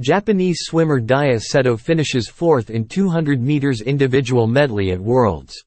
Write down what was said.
Japanese swimmer Daiya Seto finishes fourth in 200 meters individual medley at Worlds.